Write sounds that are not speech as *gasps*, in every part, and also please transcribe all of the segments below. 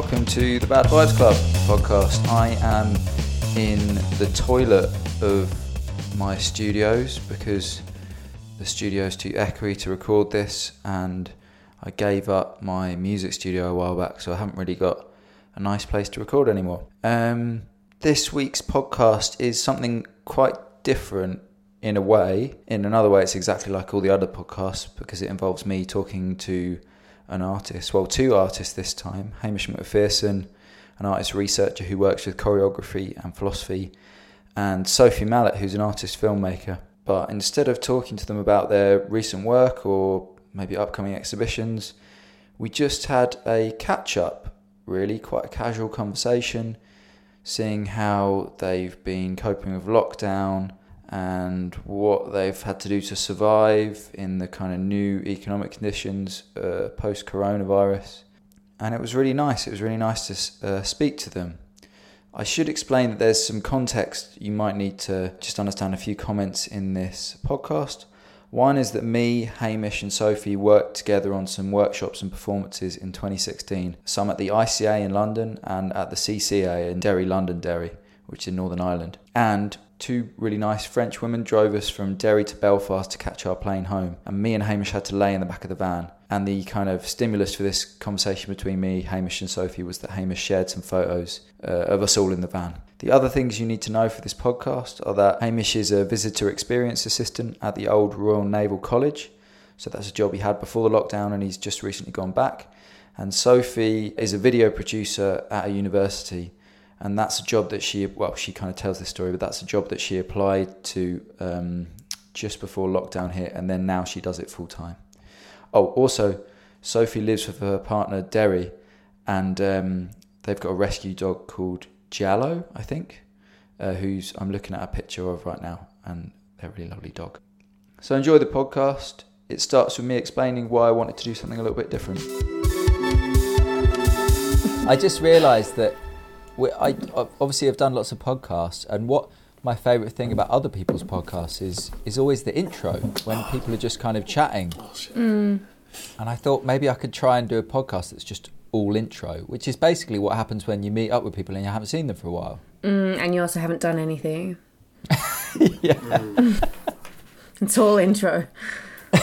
welcome to the Bad Vibes Club podcast. I am in the toilet of my studios because the studio is too echoey to record this, and I gave up my music studio a while back, so I haven't really got a nice place to record anymore. Um, this week's podcast is something quite different in a way. In another way, it's exactly like all the other podcasts because it involves me talking to an artist, well, two artists this time Hamish MacPherson, an artist researcher who works with choreography and philosophy, and Sophie Mallett, who's an artist filmmaker. But instead of talking to them about their recent work or maybe upcoming exhibitions, we just had a catch up, really, quite a casual conversation, seeing how they've been coping with lockdown and what they've had to do to survive in the kind of new economic conditions uh, post coronavirus. And it was really nice. It was really nice to uh, speak to them. I should explain that there's some context you might need to just understand a few comments in this podcast. One is that me, Hamish, and Sophie worked together on some workshops and performances in 2016, some at the ICA in London and at the CCA in Derry, Londonderry, which is in Northern Ireland. And two really nice French women drove us from Derry to Belfast to catch our plane home, and me and Hamish had to lay in the back of the van. And the kind of stimulus for this conversation between me, Hamish, and Sophie was that Hamish shared some photos uh, of us all in the van. The other things you need to know for this podcast are that Hamish is a visitor experience assistant at the old Royal Naval College. So that's a job he had before the lockdown, and he's just recently gone back. And Sophie is a video producer at a university and that's a job that she well she kind of tells this story but that's a job that she applied to um, just before lockdown hit and then now she does it full time oh also sophie lives with her partner derry and um, they've got a rescue dog called giallo i think uh, who's i'm looking at a picture of right now and they're a really lovely dog. So enjoy the podcast. It starts with me explaining why i wanted to do something a little bit different. I just realized that we, I obviously have done lots of podcasts, and what my favourite thing about other people's podcasts is is always the intro when people are just kind of chatting. Mm. And I thought maybe I could try and do a podcast that's just all intro, which is basically what happens when you meet up with people and you haven't seen them for a while. Mm, and you also haven't done anything. *laughs* yeah. *laughs* It's all intro. *laughs*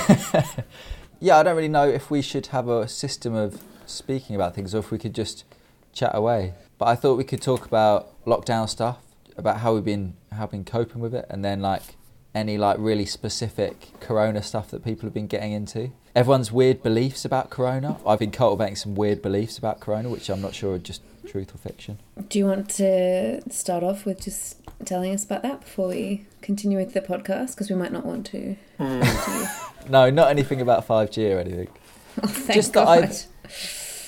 yeah, I don't really know if we should have a system of speaking about things or if we could just chat away. But I thought we could talk about lockdown stuff, about how we've been how we've been coping with it, and then like any like really specific corona stuff that people have been getting into. Everyone's weird beliefs about corona. I've been cultivating some weird beliefs about corona, which I'm not sure are just truth or fiction. Do you want to start off with just telling us about that before we continue with the podcast? Because we might not want to. Mm. *laughs* no, not anything about 5G or anything. Oh, just God. that I,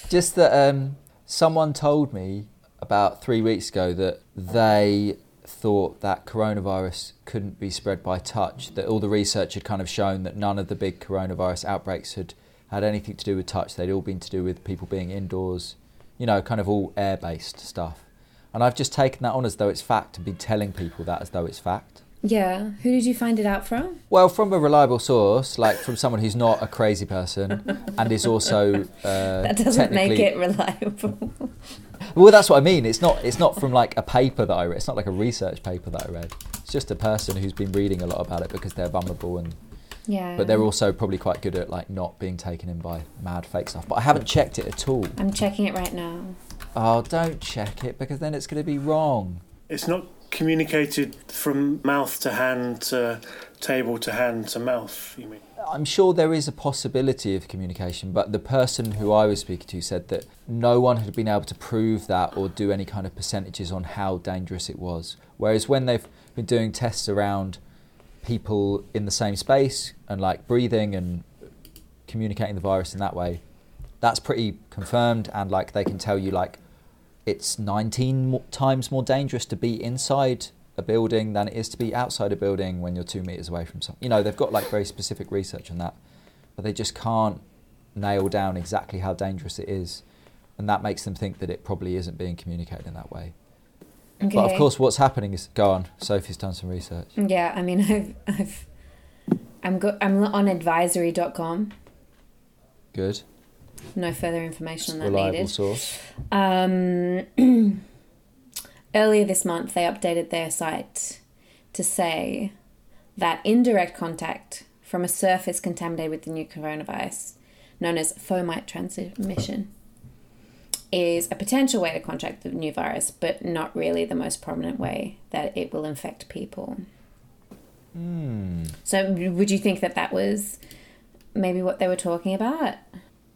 just that um, someone told me about three weeks ago that they thought that coronavirus couldn't be spread by touch, that all the research had kind of shown that none of the big coronavirus outbreaks had had anything to do with touch. They'd all been to do with people being indoors, you know, kind of all air based stuff. And I've just taken that on as though it's fact and been telling people that as though it's fact. Yeah. Who did you find it out from? Well, from a reliable source, like from someone who's not a crazy person and is also. Uh, *laughs* that doesn't make it reliable. *laughs* well, that's what I mean. It's not. It's not from like a paper that I read. It's not like a research paper that I read. It's just a person who's been reading a lot about it because they're vulnerable and. Yeah. But they're also probably quite good at like not being taken in by mad fake stuff. But I haven't checked it at all. I'm checking it right now. Oh, don't check it because then it's going to be wrong. It's not communicated from mouth to hand to table to hand to mouth, you mean? I'm sure there is a possibility of communication, but the person who I was speaking to said that no one had been able to prove that or do any kind of percentages on how dangerous it was. Whereas when they've been doing tests around people in the same space and like breathing and communicating the virus in that way, that's pretty confirmed and like they can tell you like it's 19 times more dangerous to be inside a building than it is to be outside a building when you're two meters away from something. You know, they've got like very specific research on that, but they just can't nail down exactly how dangerous it is. And that makes them think that it probably isn't being communicated in that way. Okay. But of course, what's happening is go on. Sophie's done some research. Yeah, I mean, *laughs* I've, I've, I'm go, I'm on advisory.com. Good. No further information on that Reliable needed. source. Um, *clears throat* earlier this month, they updated their site to say that indirect contact from a surface contaminated with the new coronavirus, known as fomite transmission, is a potential way to contract the new virus, but not really the most prominent way that it will infect people. Hmm. So, would you think that that was maybe what they were talking about?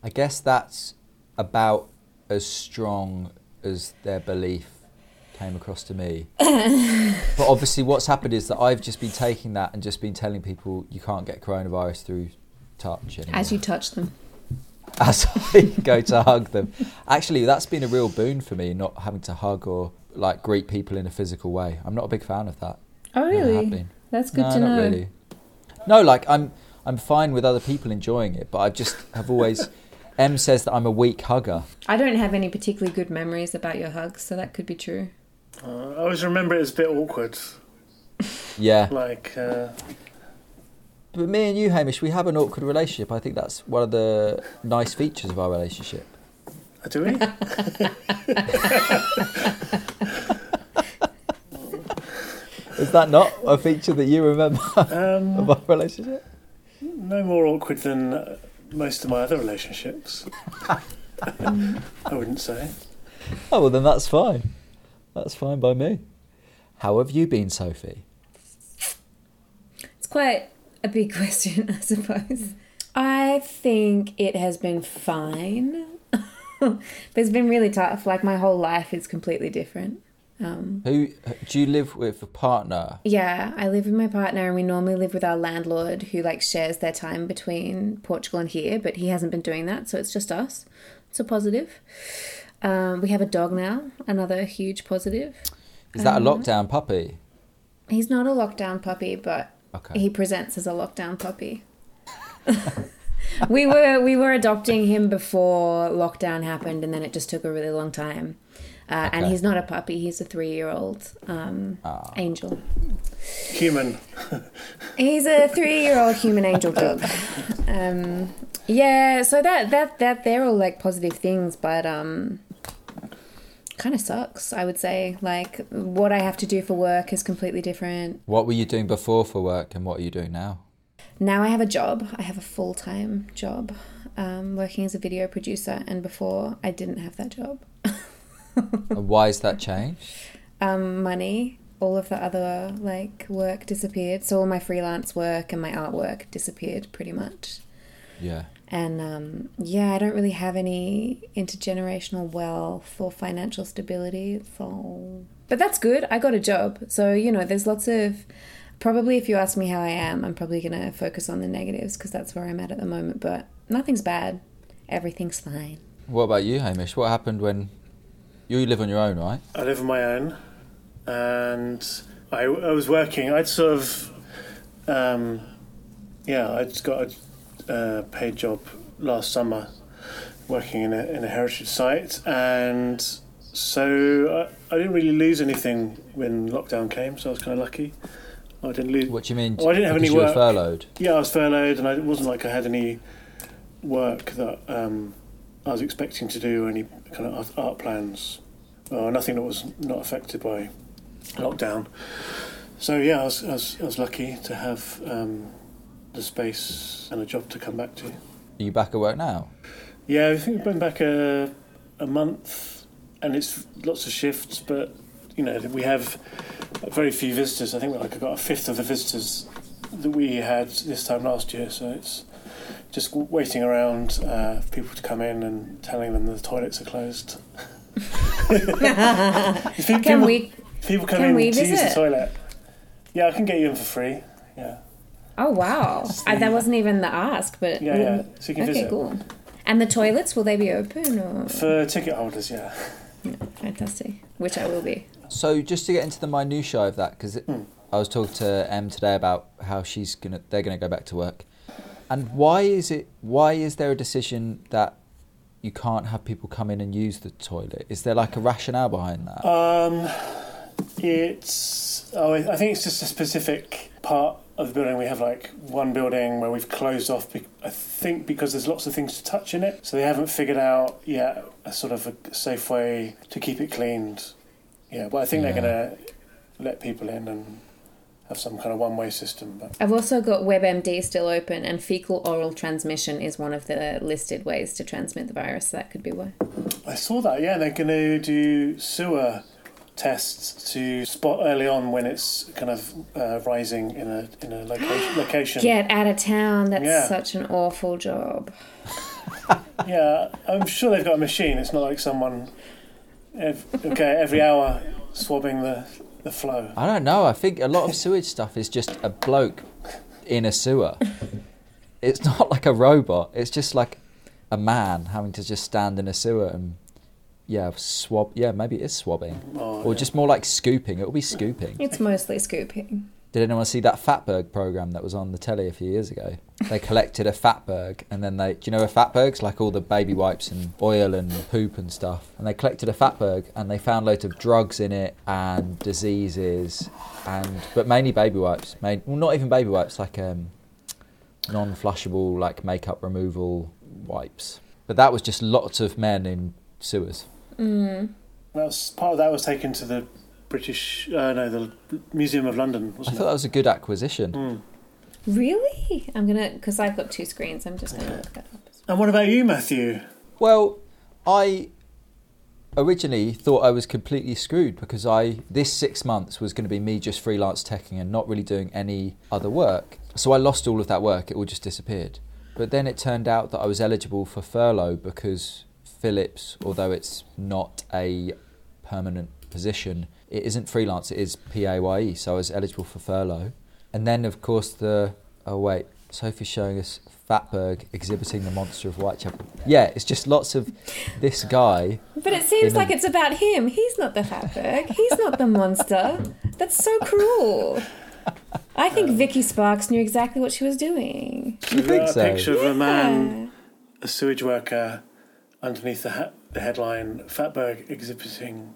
I guess that's about as strong as their belief came across to me. *laughs* but obviously, what's happened is that I've just been taking that and just been telling people you can't get coronavirus through touch anymore. As you touch them. *laughs* as I go to hug them. Actually, that's been a real boon for me, not having to hug or like greet people in a physical way. I'm not a big fan of that. Oh, really? been. That's good no, to not know. really. No, like I'm I'm fine with other people enjoying it, but I just have always. M says that I'm a weak hugger. I don't have any particularly good memories about your hugs, so that could be true. Uh, I always remember it as a bit awkward. *laughs* Yeah, Like, uh, but me and you, Hamish, we have an awkward relationship. I think that's one of the nice features of our relationship. uh, do we? *laughs* Is that not a feature that you remember Um, *laughs* of our relationship? no more awkward than uh, most of my other relationships. *laughs* I wouldn't say. Oh well, then that's fine. That's fine by me. How have you been, Sophie? It's quite a big *laughs* question, I suppose. I think it has been fine. *laughs* but it's been really tough. Like, my whole life is completely different. Um, Who do you live with? A partner? yeah, I live with my partner, and we normally live with our landlord who, like, shares their time between Portugal and here, but he hasn't been doing that, so it's just us. It's a positive. Um, we have a dog now, another huge positive. Is that a Um, lockdown puppy? He's not a lockdown puppy, but Okay. he presents as a lockdown puppy. *laughs* we were we were adopting him before lockdown happened, and then it just took a really long time. Uh, And he's not a puppy; he's a three-year-old um, Ah. angel. Human. He's a three-year-old human angel dog. Um, yeah, so that that that they're all like positive things, but um, kind of sucks. I would say like what I have to do for work is completely different. What were you doing before for work, and what are you doing now? Now I have a job. I have a full time job, um, working as a video producer. And before, I didn't have that job. *laughs* *laughs* and why has that changed? Um, money, all of the other like work disappeared. So all my freelance work and my artwork disappeared pretty much. Yeah. And um, yeah, I don't really have any intergenerational wealth or financial stability. So, but that's good. I got a job. So you know, there's lots of. Probably, if you ask me how I am, I'm probably going to focus on the negatives because that's where I'm at at the moment. But nothing's bad. Everything's fine. What about you, Hamish? What happened when you live on your own, right? I live on my own, and I, I was working. I'd sort of, um, yeah, I just got a uh, paid job last summer, working in a in a heritage site, and so I, I didn't really lose anything when lockdown came. So I was kind of lucky. I didn't lose. What do you mean? Oh, I didn't have any you were work. furloughed. Yeah, I was furloughed, and I, it wasn't like I had any work that um, I was expecting to do, or any kind of art plans, or nothing that was not affected by lockdown. So yeah, I was, I was, I was lucky to have um, the space and a job to come back to. Are you back at work now? Yeah, I think I've been back a, a month, and it's lots of shifts, but you know we have very few visitors. I think we like I got a fifth of the visitors that we had this time last year, so it's just waiting around uh, for people to come in and telling them the toilets are closed. *laughs* *laughs* If pe- Can people, we? people come can in we to use the toilet. Yeah, I can get you in for free. Yeah, Oh wow! I, that wasn't even the ask, but yeah, yeah. So you can Okay, visit cool. And the toilets will they be open or for ticket holders. Yeah. fantastic? Which I will be. So just to get into the minutiae of that, because Hmm. I was talking to Em today about how she's gonna, they're gonna go back to work, and why is it? Why is there a decision that you can't have people come in and use the toilet? Is there like a rationale behind that? Um, it's oh, I think it's just a specific part of the building, we have like one building where we've closed off. be- I think because there's lots of things to touch in it, so they haven't figured out yet a sort of a safe way to keep it cleaned. Yeah, but I think Yeah. they're gonna let people in and some kind of one-way system. But I've also got WebMD still open, and fecal oral transmission is one of the listed ways to transmit the virus. So that could be why. I saw that. Yeah, they're gonna do sewer tests to spot early on when it's kind of uh, rising in a in a location. *gasps* location. Get out of town. That's Yeah. such an awful job. *laughs* Yeah, I'm sure they've got a machine. It's not like someone, ev- okay, every hour swabbing the, the flow. I don't know. I think a lot of sewage stuff is just a bloke in a sewer. It's not like a robot. It's just like a man having to just stand in a sewer and yeah, swab. Yeah, maybe it is swabbing, Oh, or yeah. just more like scooping. It'll be scooping. It's mostly scooping. Did anyone see that Fatberg program that was on the telly a few years ago? They collected a Fatberg and then they, do you know a Fatberg's like all the baby wipes and oil and poop and stuff. And they collected a Fatberg and they found loads of drugs in it and diseases and but mainly baby wipes. Made well, not even baby wipes, like um, non-flushable like makeup removal wipes. But that was just lots of men in sewers. Mm. That was, part of that was taken to the British, uh, no, the Museum of London, I wasn't thought that was a good acquisition. Mm. Really? I'm gonna because I've got two screens. I'm just gonna look that up. And what about you, Matthew? Well, I originally thought I was completely screwed because I this six months was going to be me just freelance teching and not really doing any other work. So I lost all of that work; it all just disappeared. But then it turned out that I was eligible for furlough because Philips, although it's not a permanent position, it isn't freelance; it is PAYE. So I was eligible for furlough. And then, of course, the oh wait, Sophie's showing us Fatberg exhibiting the monster of Whitechapel. Yeah, it's just lots of this guy. But it seems In a- like it's about him. He's not the fatberg. He's not the monster. That's so cruel. I think um, Vicky Sparks knew exactly what she was doing. You think got a so? picture of a man, Yeah. a sewage worker, underneath the, ha- the headline Fatberg exhibiting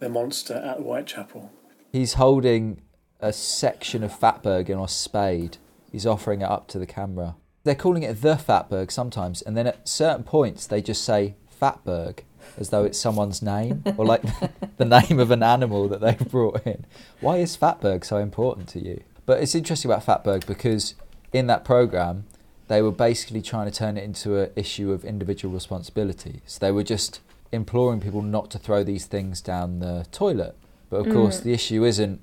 the monster at Whitechapel. He's holding a section of Fatberg in a spade. He's offering it up to the camera. They're calling it the Fatberg sometimes, and then at certain points they just say Fatberg as though it's someone's name or like *laughs* the name of an animal that they've brought in. Why is Fatberg so important to you? But it's interesting about Fatberg because in that program they were basically trying to turn it into an issue of individual responsibility. So they were just imploring people not to throw these things down the toilet. But of course, Mm. the issue isn't,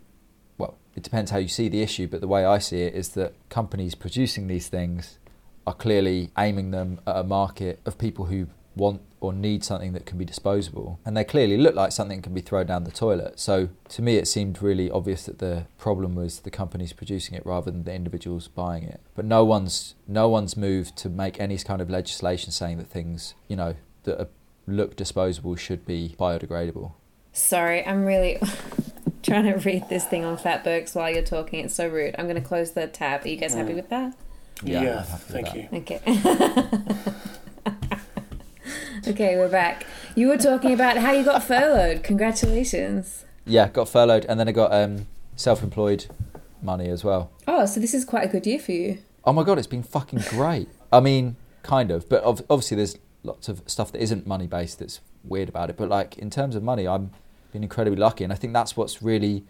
well, it depends how you see the issue, but the way I see it is that companies producing these things are clearly aiming them at a market of people who want or need something that can be disposable. And they clearly look like something can be thrown down the toilet. So to me, it seemed really obvious that the problem was the companies producing it rather than the individuals buying it. But no one's no one's moved to make any kind of legislation saying that things, you know, that are, look disposable should be biodegradable. Sorry, I'm really *laughs* trying to read this thing on Fatbergs while you're talking. It's so rude. I'm going to close the tab. Are you guys happy Mm. with that? Yeah, Yeah, I'm happy with thank that. you. Okay. *laughs* okay, we're back. You were talking about how you got furloughed. Congratulations. Yeah, got furloughed and then I got um, self-employed money as well. Oh, so this is quite a good year for you. Oh my god, it's been fucking great. I mean, kind of, but ob- obviously there's lots of stuff that isn't money based that's weird about it. But like in terms of money, I'm been incredibly lucky, and I think that's what's really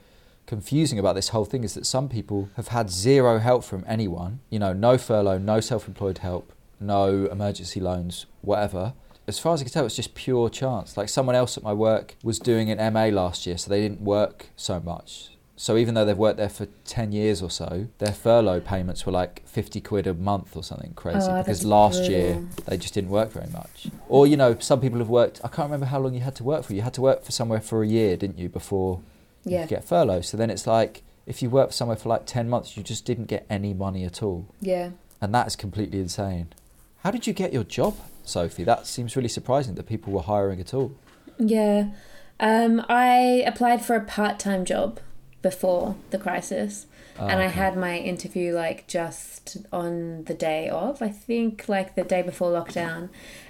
confusing about this whole thing is that some people have had zero help from anyone. You know, no furlough, no self-employed help, no emergency loans, whatever. As far as I can tell, it's just pure chance. Like someone else at my work was doing an MA last year, so they didn't work so much. So even though they've worked there for 10 years or so, their furlough payments were like 50 quid a month or something crazy Oh, because last year they just didn't work very much. Or, you know, some people have worked, I can't remember how long you had to work for. You had to work for somewhere for a year, didn't you, before you Yeah. could get furlough. So then it's like if you worked somewhere for like 10 months, you just didn't get any money at all. Yeah. And that is completely insane. How did you get your job, Sophie? That seems really surprising that people were hiring at all. Yeah. Um, I applied for a part time job before the crisis. Oh, and I had my interview like just on the day of, I think like the day before lockdown.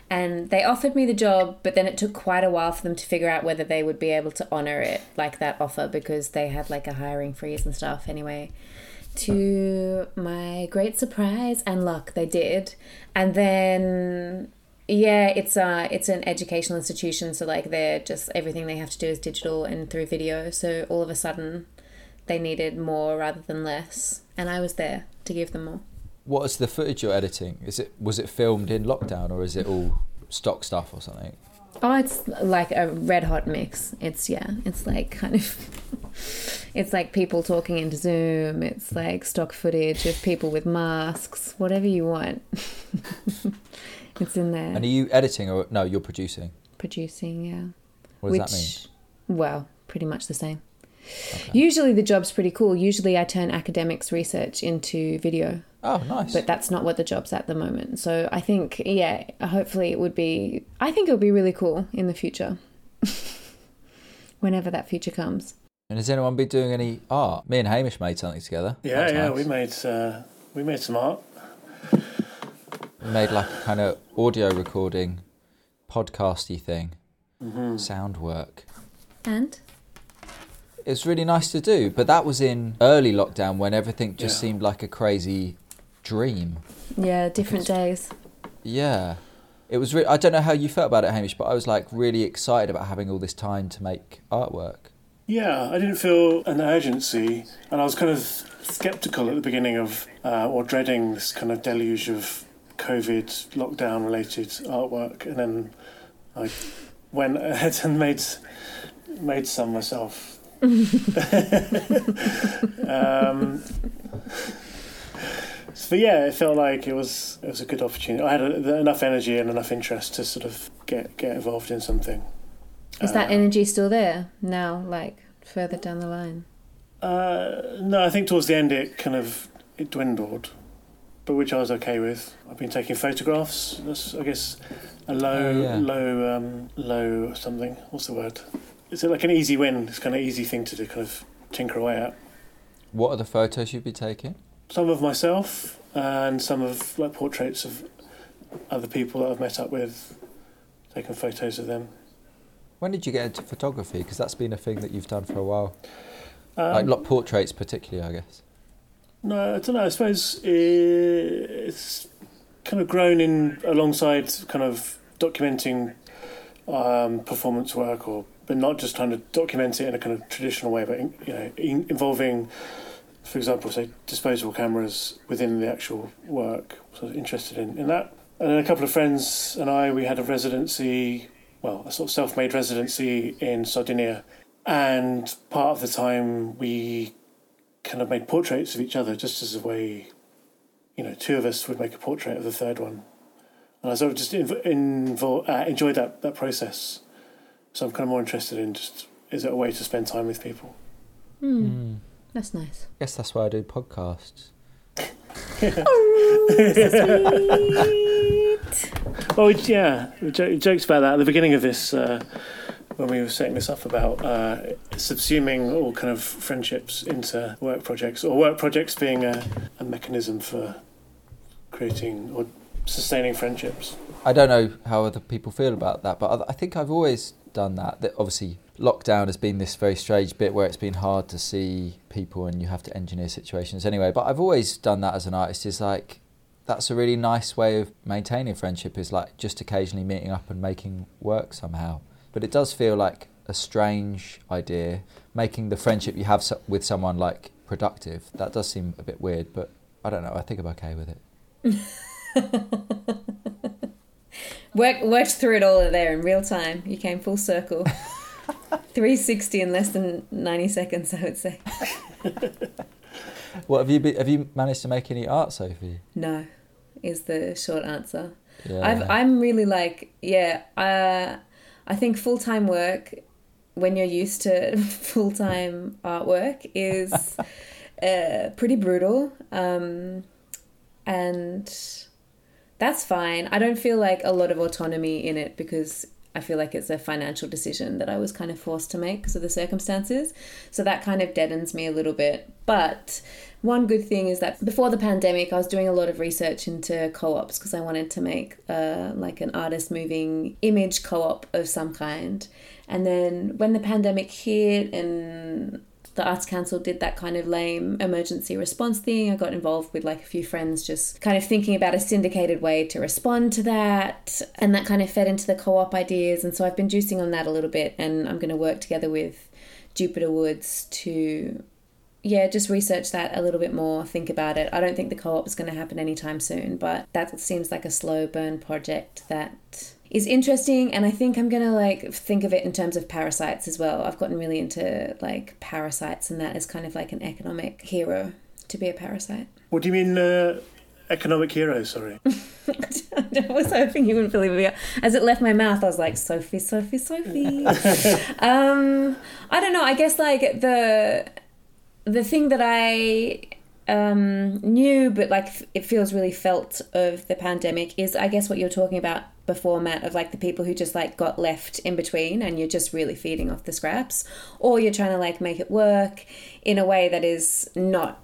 And they offered me the job, but then it took quite a while for them to figure out whether they would be able to honor it, like that offer, because they had like a hiring freeze and stuff anyway. to my great surprise and luck, they did. And then yeah, it's uh it's an educational institution, so like they're just everything they have to do is digital and through video. So all of a sudden, they needed more rather than less, and I was there to give them more. What is the footage you're editing? Is it was it filmed in lockdown or is it all stock stuff or something? Oh, it's like a red hot mix. It's yeah, it's like kind of *laughs* it's like people talking into Zoom. It's like stock footage of people with masks, whatever you want. *laughs* it's in there. And are you editing or no, you're producing? Producing, yeah. What does that mean? Well, pretty much the same. Okay. Usually the job's pretty cool. Usually I turn academics research into video, Oh, nice. but that's not what the job's at the moment. So I think, yeah, hopefully it would be, I think it would be really cool in the future. *laughs* Whenever that future comes. and has anyone been doing any art? Me and Hamish made something together. Yeah, That's yeah, nice. we made uh, we made some art. We made like a kind of audio recording, podcasty thing, Mm-hmm. sound work. And? It was really nice to do, but that was in early lockdown when everything just Yeah. seemed like a crazy dream. Yeah, different days. Yeah. It was. Re- I don't know how you felt about it, Hamish, but I was like really excited about having all this time to make artwork. Yeah, I didn't feel an urgency, and I was kind of skeptical at the beginning of, uh, or dreading this kind of deluge of COVID lockdown related artwork, and then I went *laughs* ahead and made made some myself. Um, so yeah, it felt like it was it was a good opportunity. I had a, enough energy and enough interest to sort of get get involved in something. Is that Uh, energy still there now, like further down the line? Uh, no, I think towards the end it kind of it dwindled, but which I was okay with. I've been taking photographs. That's I guess a low, Oh, yeah. low, um, low something. What's the word? Is it like an easy win? It's kind of easy thing to do, kind of tinker away at. What are the photos you'd be taking? Some of myself and some of like portraits of other people that I've met up with, taking photos of them. When did you get into photography? Because that's been a thing that you've done for a while. Um, like lot portraits, particularly, I guess. No, I don't know. I suppose it's kind of grown in alongside kind of documenting um, performance work, or but not just trying to document it in a kind of traditional way, but in, you know, in, involving, for example, say disposable cameras within the actual work. So interested in, in that. And then a couple of friends and I, we had a residency, well, a sort of self-made residency in Sardinia, and part of the time we kind of made portraits of each other just as a way, you know, two of us would make a portrait of the third one. And I sort of just inv- uh, enjoyed that, that process. So I'm kind of more interested in just, is it a way to spend time with people? Hmm. Mm. That's nice. I guess that's why I do podcasts. Sweet. *laughs* Well, we, yeah, we jo- jokes about that at the beginning of this, uh, when we were setting this up about uh, subsuming all kind of friendships into work projects, or work projects being a, a mechanism for creating or sustaining friendships. I don't know how other people feel about that, but I I think I've always done that. That obviously lockdown has been this very strange bit where it's been hard to see people and you have to engineer situations anyway. But I've always done that as an artist. Is like that's a really nice way of maintaining friendship. Is like just occasionally meeting up and making work somehow. But it does feel like a strange idea making the friendship you have with someone like productive. That does seem a bit weird, but I don't know. I think I'm okay with it. *laughs* Work, worked through it all there in real time. You came full circle. *laughs* 360 in less than 90 seconds, I would say. *laughs* What have you been, have you managed to make any art, Sophie? No, is the short answer. Yeah. I've, I'm really like, yeah, uh, I think full time work, when you're used to *laughs* full time artwork, is uh, pretty brutal. Um, and that's fine. I don't feel like a lot of autonomy in it because I feel like it's a financial decision that I was kind of forced to make because of the circumstances. So that kind of deadens me a little bit. But one good thing is that before the pandemic, I was doing a lot of research into co-ops because I wanted to make uh, like an artist moving image co-op of some kind. And then when the pandemic hit and the Arts Council did that kind of lame emergency response thing. I got involved with like a few friends just kind of thinking about a syndicated way to respond to that. And that kind of fed into the co op ideas. And so I've been juicing on that a little bit. And I'm going to work together with Jupiter Woods to yeah, just research that a little bit more, think about it. I don't think the co op is going to happen anytime soon, but that seems like a slow burn project that is interesting and I think I'm gonna like think of it in terms of parasites as well. I've gotten really into like parasites and that is kind of like an economic hero to be a parasite. What do you mean uh, economic hero, sorry? *laughs* I was hoping you wouldn't believe me. As it left my mouth, I was like, Sophie, Sophie, Sophie. *laughs* um, I don't know, I guess like the the thing that I um, knew, but like it feels really felt of the pandemic is, I guess, what you're talking about before, Matt, of like the people who just like got left in between and you're just really feeding off the scraps, or you're trying to like make it work in a way that is not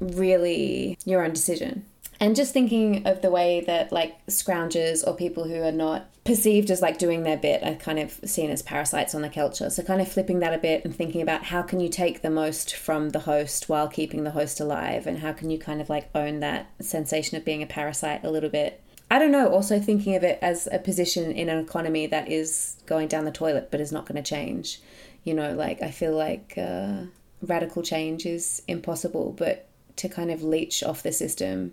really your own decision. And just thinking of the way that like scroungers or people who are not perceived as like doing their bit are kind of seen as parasites on the culture. So kind of flipping that a bit and thinking about how can you take the most from the host while keeping the host alive and how can you kind of like own that sensation of being a parasite a little bit. I don't know, also thinking of it as a position in an economy that is going down the toilet but is not going to change. You know, like I feel like uh, radical change is impossible, but to kind of leech off the system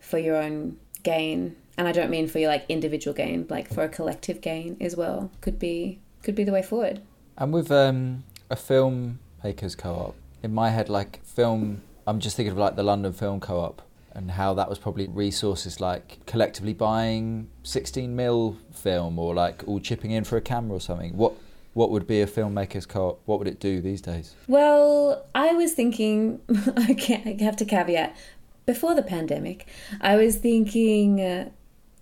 for your own gain and I don't mean for your like individual gain, like for a collective gain as well, could be could be the way forward. And with um, a filmmakers co-op, in my head, like film, I'm just thinking of like the London Film Co-op and how that was probably resources like collectively buying 16 mil film or like all chipping in for a camera or something. What what would be a filmmakers co-op? What would it do these days? Well, I was thinking, *laughs* I have to caveat, before the pandemic, I was thinking uh,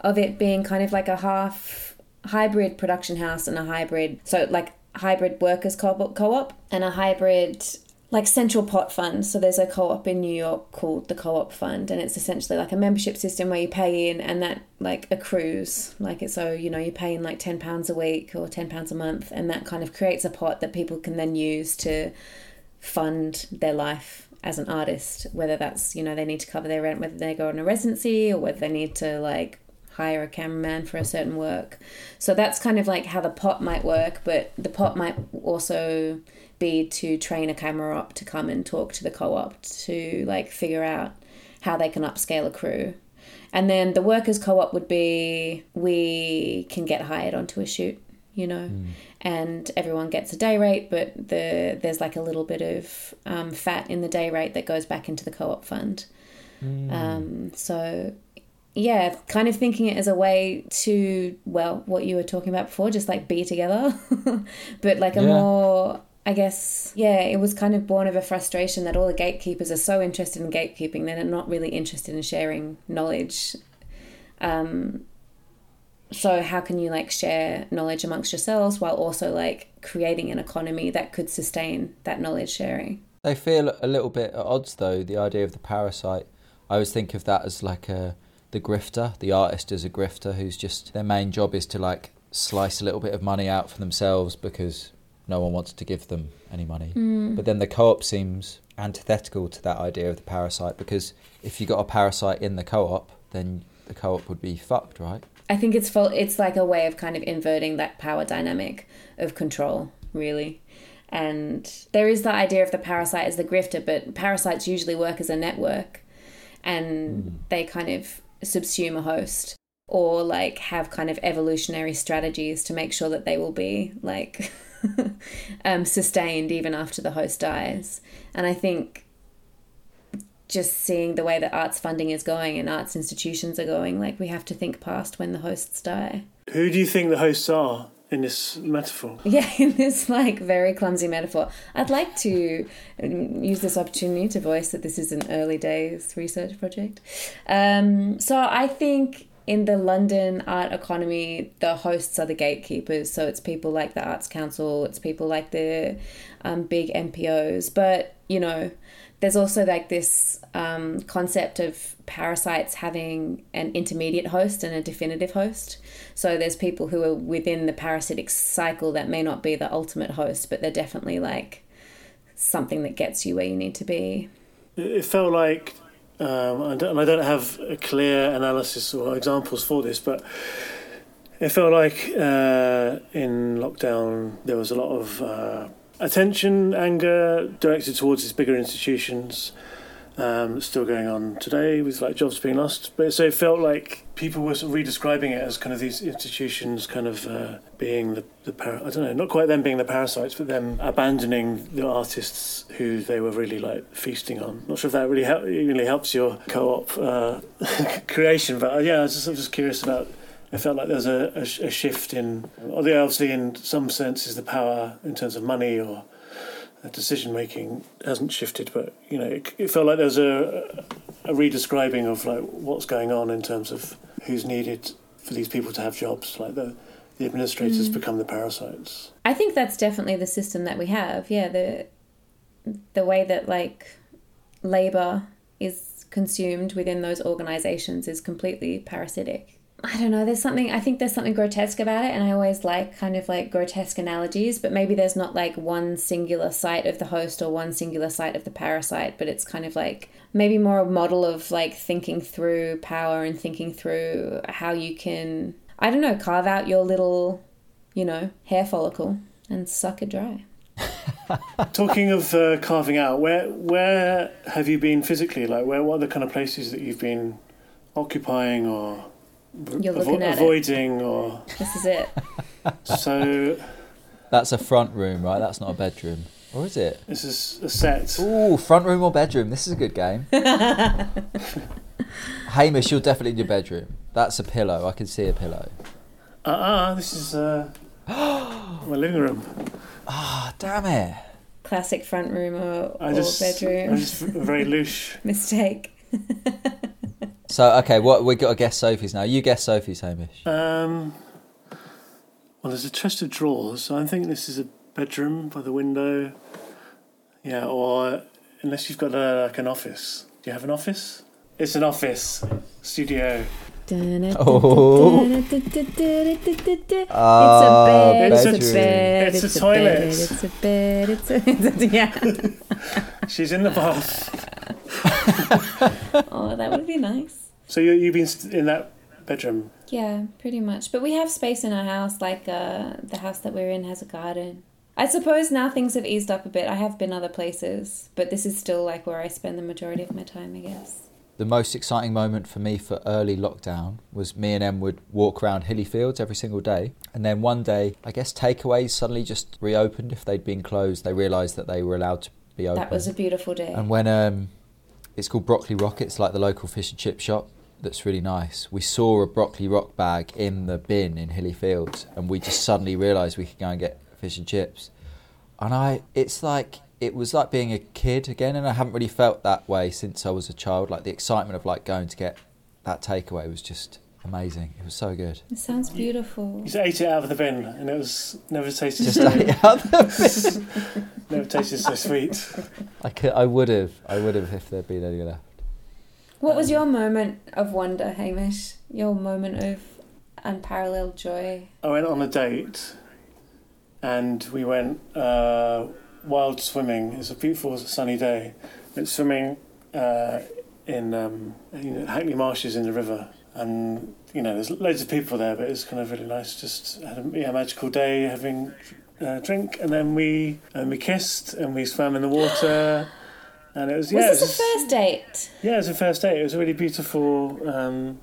of it being kind of like a half hybrid production house and a hybrid, so like hybrid workers co-op, co-op and a hybrid like central pot fund. So there's a co-op in New York called the Co-op Fund, and it's essentially like a membership system where you pay in and that like accrues. Like it's so you know you pay in like ten pounds a week or ten pounds a month, and that kind of creates a pot that people can then use to fund their life as an artist. Whether that's you know they need to cover their rent, whether they go on a residency, or whether they need to like hire a cameraman for a certain work. So that's kind of like how the pot might work, but the pot might also be to train a camera op to come and talk to the co-op to like figure out how they can upscale a crew. And then the workers co-op would be we can get hired onto a shoot, you know, mm. and everyone gets a day rate, but the there's like a little bit of um, fat in the day rate that goes back into the co-op fund. Mm. Um, so yeah, kind of thinking it as a way to, well, what you were talking about before, just like be together, *laughs* but like a yeah. more, I guess, yeah, it was kind of born of a frustration that all the gatekeepers are so interested in gatekeeping, they're not really interested in sharing knowledge. Um, so how can you like share knowledge amongst yourselves while also like creating an economy that could sustain that knowledge sharing? They feel a little bit at odds though, the idea of the parasite. I always think of that as like a the grifter. The artist is a grifter who's just their main job is to like slice a little bit of money out for themselves because no one wants to give them any money. Mm. But then the co-op seems antithetical to that idea of the parasite because if you got a parasite in the co-op, then the co-op would be fucked, right? I think it's full, it's like a way of kind of inverting that power dynamic of control, really. And there is the idea of the parasite as the grifter, but parasites usually work as a network and mm. they kind of subsume a host or like have kind of evolutionary strategies to make sure that they will be like *laughs* *laughs* um, sustained even after the host dies. And I think just seeing the way that arts funding is going and arts institutions are going, like we have to think past when the hosts die. Who do you think the hosts are? in this metaphor. *laughs* Yeah, in this like very clumsy metaphor. I'd like to um, use this opportunity to voice that this is an early days research project. Um, so I think in the London art economy, the hosts are the gatekeepers. So it's people like the Arts Council, it's people like the um, big NPOs. But you know, there's also like this um, concept of parasites having an intermediate host and a definitive host. So there's people who are within the parasitic cycle that may not be the ultimate host, but they're definitely like something that gets you where you need to be. It felt like, um, don't, and I don't have a clear analysis or examples for this, but it felt like uh, in lockdown there was a lot of uh, attention, anger directed towards these bigger institutions. Um, still going on today with like jobs being lost, but so it felt like people were sort of redescribing it as kind of these institutions kind of uh, being the the par- I don't know, not quite them being the parasites, but them abandoning the artists who they were really like feasting on. Not sure if that really really helps your co-op uh, *laughs* creation, but uh, yeah, I was just, I just curious about. It felt like there was a, a, a shift in, although obviously in some senses the power in terms of money or decision making hasn't shifted, but you know, it, it felt like there was a, a redescribing of like what's going on in terms of who's needed for these people to have jobs. Like the the administrators mm. become the parasites. I think that's definitely the system that we have. Yeah, the the way that like labor is consumed within those organizations is completely parasitic. I don't know, there's something I think there's something grotesque about it and I always like kind of like grotesque analogies, but maybe there's not like one singular site of the host or one singular site of the parasite, but it's kind of like maybe more a model of like thinking through power and thinking through how you can I don't know, carve out your little, you know, hair follicle and suck it dry. *laughs* Talking of uh, carving out, where where have you been physically? Like, where what are the kind of places that you've been occupying or You're looking at it. avoiding or This is it. *laughs* so? That's a front room, right? That's not a bedroom. Or is it? This is a set. Ooh, front room or bedroom? This is a good game. *laughs* Hamish, you're definitely in your bedroom. That's a pillow. I can see a pillow. Uh uh this is uh, *gasps* my living room. Ah, damn it. Classic front room or, I or just, bedroom. I just very *laughs* loose. Mistake. So, okay, what we got to guess Sophie's now. You guess Sophie's, Hamish. Um, well, there's a chest of drawers. So I think this is a bedroom by the window. Yeah, or unless you've got a, like an office. Do you have an office? It's an office studio. Oh. *laughs* It's a Ah, bed. It's a bed. It's a a toilet. bed. It's a bed. It's a, it's *laughs* a yeah. *laughs* She's in the bath. *laughs* Oh, that would be nice. So you, you've been in that bedroom. Yeah, pretty much. But we have space in our house. Like uh, the house that we're in has a garden. I suppose now things have eased up a bit. I have been other places, but this is still like where I spend the majority of my time, I guess. The most exciting moment for me for early lockdown was me and Em would walk around Hilly Fields every single day. And then one day, I guess takeaways suddenly just reopened. If they'd been closed, they realised that they were allowed to be open. That was a beautiful day. And when um, it's called Brockley Rock, it's like the local fish and chip shop that's really nice. We saw a Brockley Rock bag in the bin in Hilly Fields, and we just suddenly realised we could go and get fish and chips. And I, it's like it was like being a kid again, and I haven't really felt that way since I was a child. Like the excitement of like going to get that takeaway was just amazing. It was so good. It sounds beautiful. You just ate it out of the bin, and it was never tasted. Just so, ate out the bin. *laughs* never tasted so sweet. I could, I would have, I would have if there'd been any left. What was your moment of wonder, Hamish? Your moment of unparalleled joy? I went on a date, and we went uh, wild swimming. It's a beautiful sunny day. Went swimming uh, in um, Hackney Marshes in the river, and you know there's loads of people there, but it's kind of really nice. Just had a yeah, magical day having a drink, and then we and we kissed and we swam in the water. *gasps* And it was, yeah, Was this it a first date? yeah, it was a first date. It was a really beautiful, um,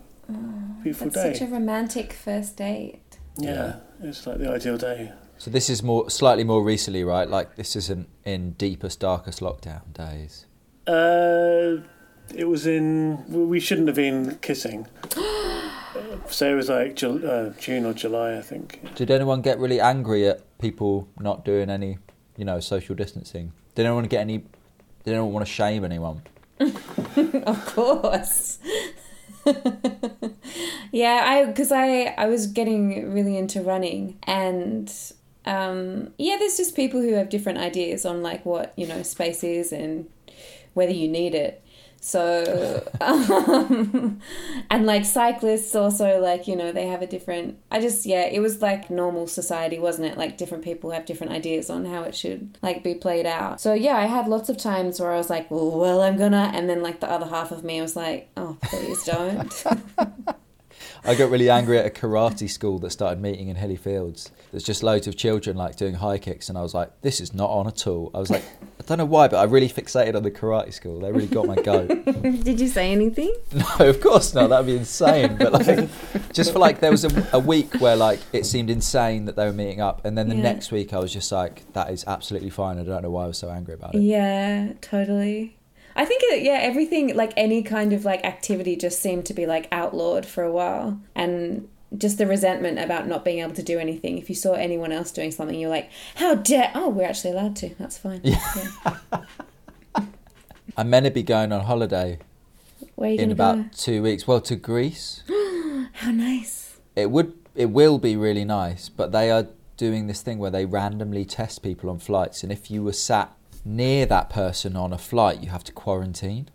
beautiful That's day. such a romantic first date. yeah, it was like the ideal day. So this is more, slightly more recently, right? Like this isn't in deepest, darkest lockdown days. Uh, it was in. We shouldn't have been kissing. *gasps* so it was like Jul- uh, June or July, I think. Did anyone get really angry at people not doing any, you know, social distancing? Did anyone get any? Did anyone want to shame anyone? *laughs* Of course. *laughs* yeah, I because I I was getting really into running and um yeah, there's just people who have different ideas on like what, you know, space is and whether you need it. So, um, *laughs* and like cyclists also, like, you know, they have a different. I just, yeah, it was like normal society, wasn't it? Like, different people have different ideas on how it should, like, be played out. So, yeah, I had lots of times where I was like, well, well I'm gonna. And then, like, the other half of me was like, oh, please don't. *laughs* I got really angry at a karate school that started meeting in Hilly Fields. There's just loads of children like doing high kicks, and I was like, "This is not on at all." I was like, don't know why, but I really fixated on the karate school. They really got my goat. *laughs* Did you say anything? *laughs* No, of course not. That'd be insane. But like, *laughs* just for like, there was a, a week where like it seemed insane that they were meeting up, and then the Yeah. next week I was just like, "That is absolutely fine." I don't know why I was so angry about it. Yeah, totally. I think it, yeah, everything like any kind of like activity just seemed to be like outlawed for a while, and just the resentment about not being able to do anything. If you saw anyone else doing something, you're like, "How dare!" Oh, we're actually allowed to. That's fine. Yeah. *laughs* I'm meant to be going on holiday Where are you in about two weeks. Well, to Greece. *gasps* How nice. It would, it will be really nice, but they are doing this thing where they randomly test people on flights, and if you were sat near that person on a flight, you have to quarantine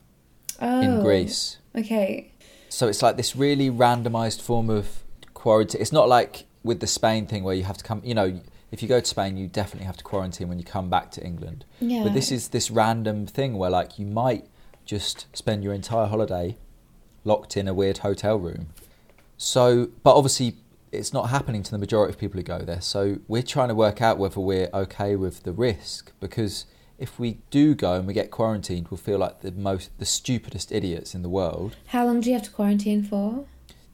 Oh, in Greece. Okay. So it's like this really randomized form of quarantine. It's not like with the Spain thing where you have to come, you know, if you go to Spain, you definitely have to quarantine when you come back to England. Yeah. But this is this random thing where like you might just spend your entire holiday locked in a weird hotel room. So, but obviously it's not happening to the majority of people who go there. So we're trying to work out whether we're okay with the risk because if we do go and we get quarantined, we'll feel like the most the stupidest idiots in the world How long do you have to quarantine for?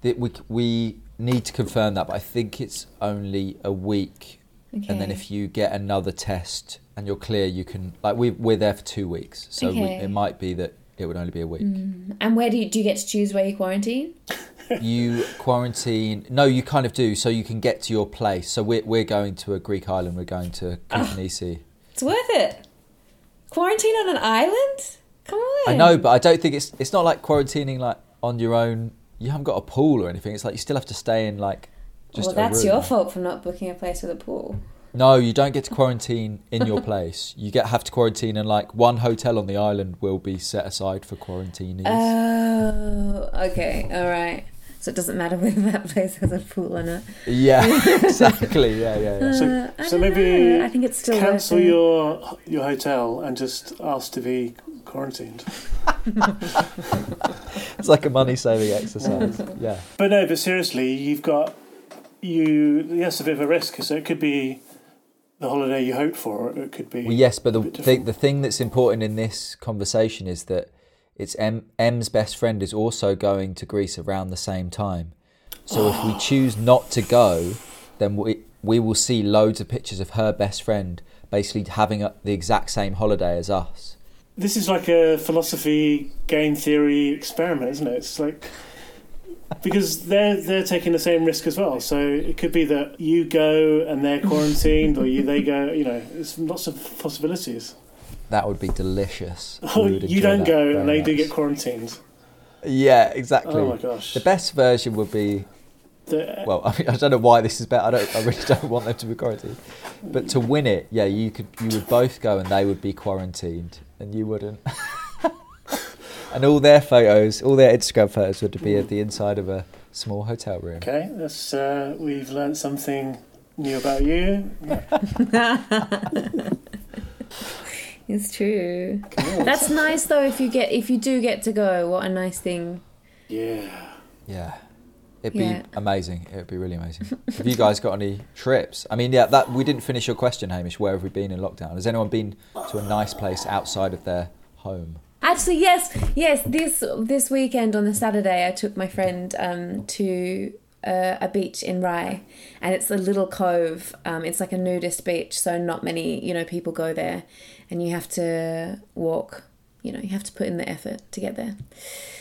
that we we need to confirm that, but I think it's only a week. Okay. And then if you get another test and you're clear, you can like we we're there for two weeks, so we, it might be that it would only be a week. Mm. And where do you do you get to choose where you quarantine? *laughs* you quarantine. No, you kind of do, so you can get to your place. So we're we're going to a Greek island. We're going to ah. Koufonisi. It's worth it. Quarantine on an island? Come on. I know, but I don't think it's it's not like quarantining like on your own. You haven't got a pool or anything. It's like you still have to stay in like just well, a that's room. your fault for not booking a place with a pool. No, you don't get to quarantine in your *laughs* place. You get have to quarantine, and like one hotel on the island will be set aside for quarantinees. Oh, okay, all right. So it doesn't matter *laughs* whether that place has a pool or not. yeah, *laughs* exactly. Yeah, yeah, yeah. So, Uh, so don't maybe know. I think it's still cancel worth your your hotel and just ask to be quarantined. *laughs* It's like a money saving exercise. *laughs* Yeah. But no, but seriously, you've got you. Yes, a bit of a risk. So it could be the holiday you hoped for. Or it could be. Well, yes, but the thing, the thing that's important in this conversation is that it's M, M's best friend is also going to Greece around the same time. So if we *gasps* choose not to go, then we we will see loads of pictures of her best friend basically having a, the exact same holiday as us. This is like a philosophy game theory experiment, isn't it? It's like because they're they're taking the same risk as well. So it could be that you go and they're quarantined, or you they go. You know, there's lots of possibilities. That would be delicious. *laughs* Would you don't go and they do get quarantined. Yeah, exactly. Oh my gosh! The best version would be The- well. *laughs* I, mean, I don't know why this is better. I don't. I really don't want them to be quarantined. But to win it, yeah, you could. You would both go, and they would be quarantined, and you wouldn't. *laughs* and all their photos, all their Instagram photos, would be at the inside of a small hotel room. okay, that's uh, we've learned something new about you. *laughs* It's true. Cool. That's nice though. If you get, if you do get to go, what a nice thing. yeah. Yeah. It'd Yeah. be amazing. It'd be really amazing. have you guys got any trips? I mean, yeah, that we didn't finish your question, Hamish. Where have we been in lockdown? Has anyone been to a nice place outside of their home? Actually, yes, yes. This this weekend on the Saturday, I took my friend um, to uh, a beach in Rye, and it's a little cove. Um, it's like a nudist beach, so not many you know people go there, and you have to walk. You know, you have to put in the effort to get there.